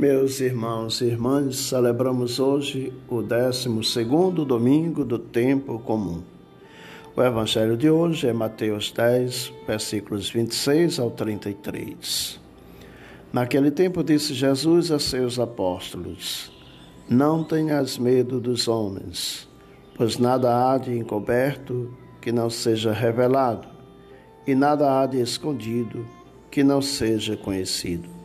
Meus irmãos e irmãs, celebramos hoje o 12 domingo do tempo comum. O evangelho de hoje é Mateus 10, versículos 26 ao 33. Naquele tempo disse Jesus a seus apóstolos: Não tenhas medo dos homens, pois nada há de encoberto que não seja revelado, e nada há de escondido que não seja conhecido.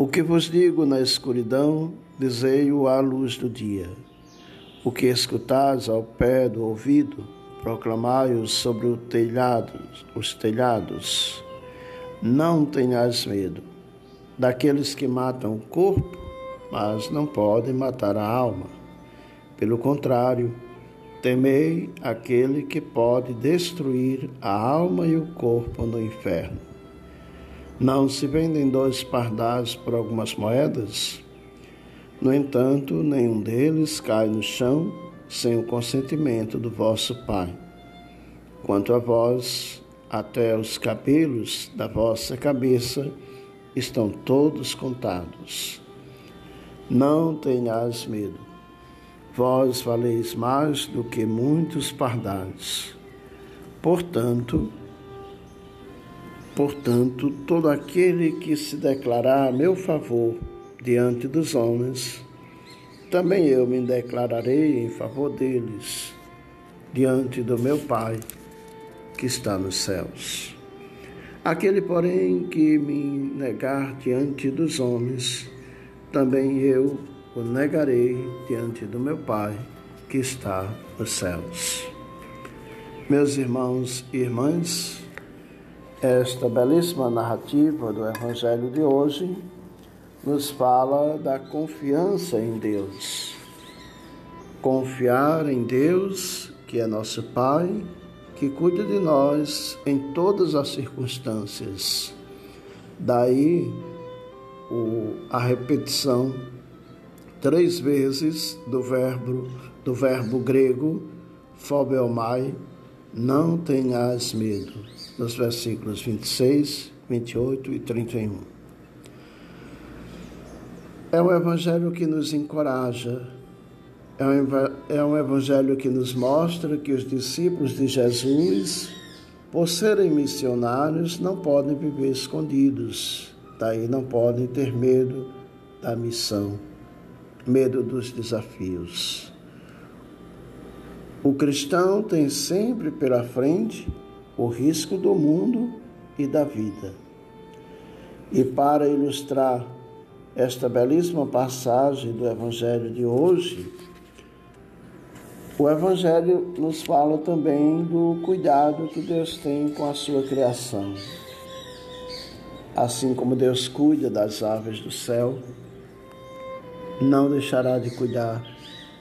O que vos digo na escuridão, dizei-o à luz do dia. O que escutais ao pé do ouvido, proclamai-o sobre o telhado, os telhados. Não tenhais medo daqueles que matam o corpo, mas não podem matar a alma. Pelo contrário, temei aquele que pode destruir a alma e o corpo no inferno. Não se vendem dois pardais por algumas moedas? No entanto, nenhum deles cai no chão sem o consentimento do vosso Pai. Quanto a vós, até os cabelos da vossa cabeça estão todos contados. Não tenhais medo. Vós valeis mais do que muitos pardais. Portanto, Portanto, todo aquele que se declarar a meu favor diante dos homens, também eu me declararei em favor deles diante do meu Pai que está nos céus. Aquele, porém, que me negar diante dos homens, também eu o negarei diante do meu Pai que está nos céus. Meus irmãos e irmãs, esta belíssima narrativa do Evangelho de hoje nos fala da confiança em Deus. Confiar em Deus, que é nosso Pai, que cuida de nós em todas as circunstâncias. Daí o, a repetição três vezes do verbo do verbo grego phobelmai, não tenhas medo nos versículos 26, 28 e 31. É um evangelho que nos encoraja, é um, é um evangelho que nos mostra que os discípulos de Jesus, por serem missionários, não podem viver escondidos, daí não podem ter medo da missão, medo dos desafios. O cristão tem sempre pela frente o risco do mundo e da vida. E para ilustrar esta belíssima passagem do Evangelho de hoje, o Evangelho nos fala também do cuidado que Deus tem com a sua criação. Assim como Deus cuida das aves do céu, não deixará de cuidar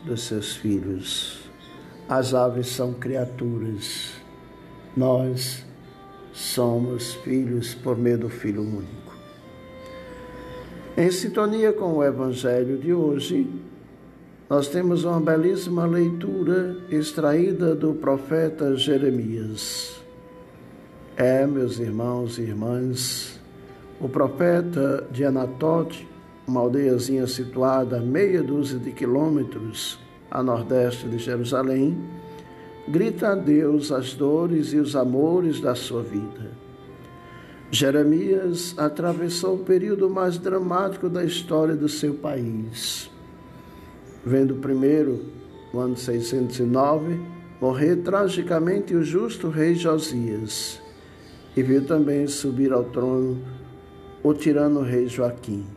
dos seus filhos. As aves são criaturas nós somos filhos por meio do Filho único. Em sintonia com o Evangelho de hoje, nós temos uma belíssima leitura extraída do profeta Jeremias. É, meus irmãos e irmãs, o profeta de Anatote, uma aldeiazinha situada a meia dúzia de quilômetros a nordeste de Jerusalém, grita a Deus as dores e os amores da sua vida. Jeremias atravessou o período mais dramático da história do seu país. Vendo primeiro, no ano 609, morrer tragicamente o justo rei Josias, e viu também subir ao trono o tirano rei Joaquim.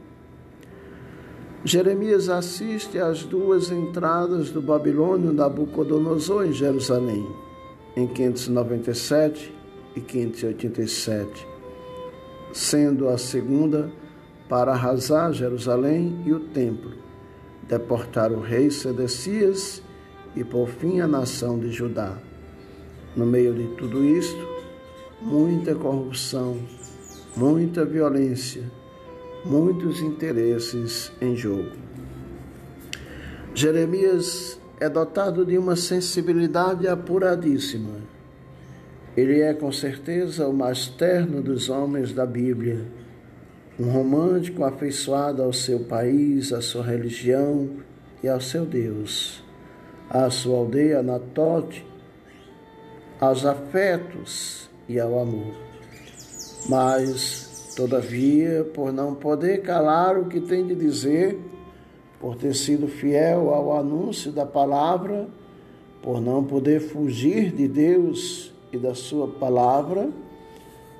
Jeremias assiste às duas entradas do Babilônio Nabucodonosor em Jerusalém, em 597 e 587, sendo a segunda para arrasar Jerusalém e o templo, deportar o rei Sedecias e por fim a nação de Judá. No meio de tudo isto, muita corrupção, muita violência, muitos interesses em jogo. Jeremias é dotado de uma sensibilidade apuradíssima. Ele é com certeza o mais terno dos homens da Bíblia, um romântico afeiçoado ao seu país, à sua religião e ao seu Deus, à sua aldeia Anatote, aos afetos e ao amor. Mas, todavia, por não poder calar o que tem de dizer, por ter sido fiel ao anúncio da palavra, por não poder fugir de Deus e da sua palavra,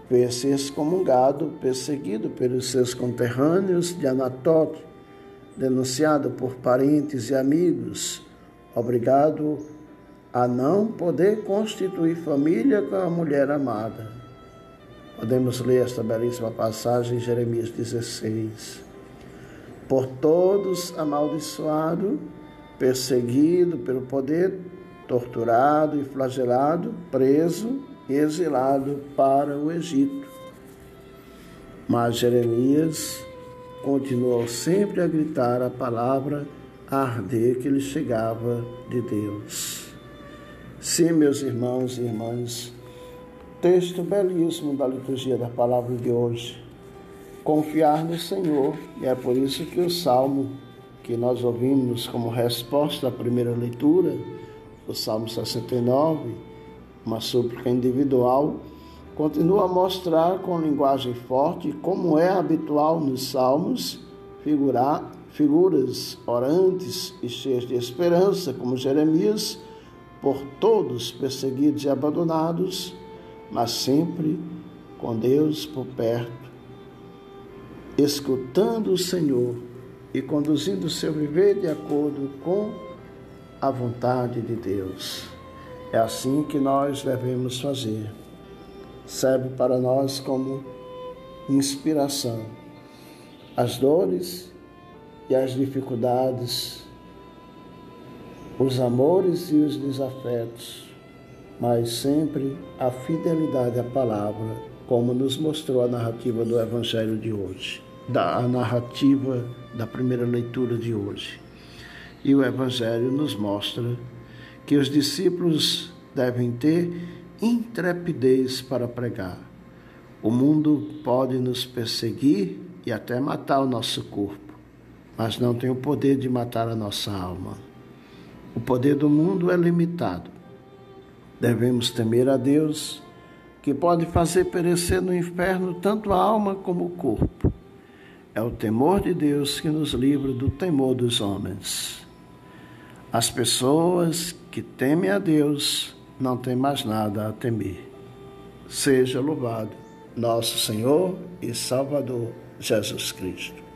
vê-se excomungado, perseguido pelos seus conterrâneos de Anatote, denunciado por parentes e amigos, obrigado a não poder constituir família com a mulher amada. Podemos ler esta belíssima passagem em Jeremias 16. Por todos amaldiçoado, perseguido pelo poder, torturado e flagelado, preso e exilado para o Egito. Mas Jeremias continuou sempre a gritar a palavra arder que lhe chegava de Deus. Sim, meus irmãos e irmãs, texto belíssimo da liturgia da palavra de hoje. Confiar no Senhor, e é por isso que o salmo que nós ouvimos como resposta à primeira leitura, o Salmo 69, uma súplica individual, continua a mostrar com linguagem forte como é habitual nos salmos figurar figuras orantes e cheias de esperança, como Jeremias por todos perseguidos e abandonados, mas sempre com Deus por perto, escutando o Senhor e conduzindo o seu viver de acordo com a vontade de Deus. É assim que nós devemos fazer. Serve para nós como inspiração. As dores e as dificuldades os amores e os desafetos, mas sempre a fidelidade à palavra, como nos mostrou a narrativa do Evangelho de hoje, da a narrativa da primeira leitura de hoje. E o Evangelho nos mostra que os discípulos devem ter intrepidez para pregar. O mundo pode nos perseguir e até matar o nosso corpo, mas não tem o poder de matar a nossa alma. O poder do mundo é limitado. Devemos temer a Deus, que pode fazer perecer no inferno tanto a alma como o corpo. É o temor de Deus que nos livra do temor dos homens. As pessoas que temem a Deus não têm mais nada a temer. Seja louvado nosso Senhor e Salvador Jesus Cristo.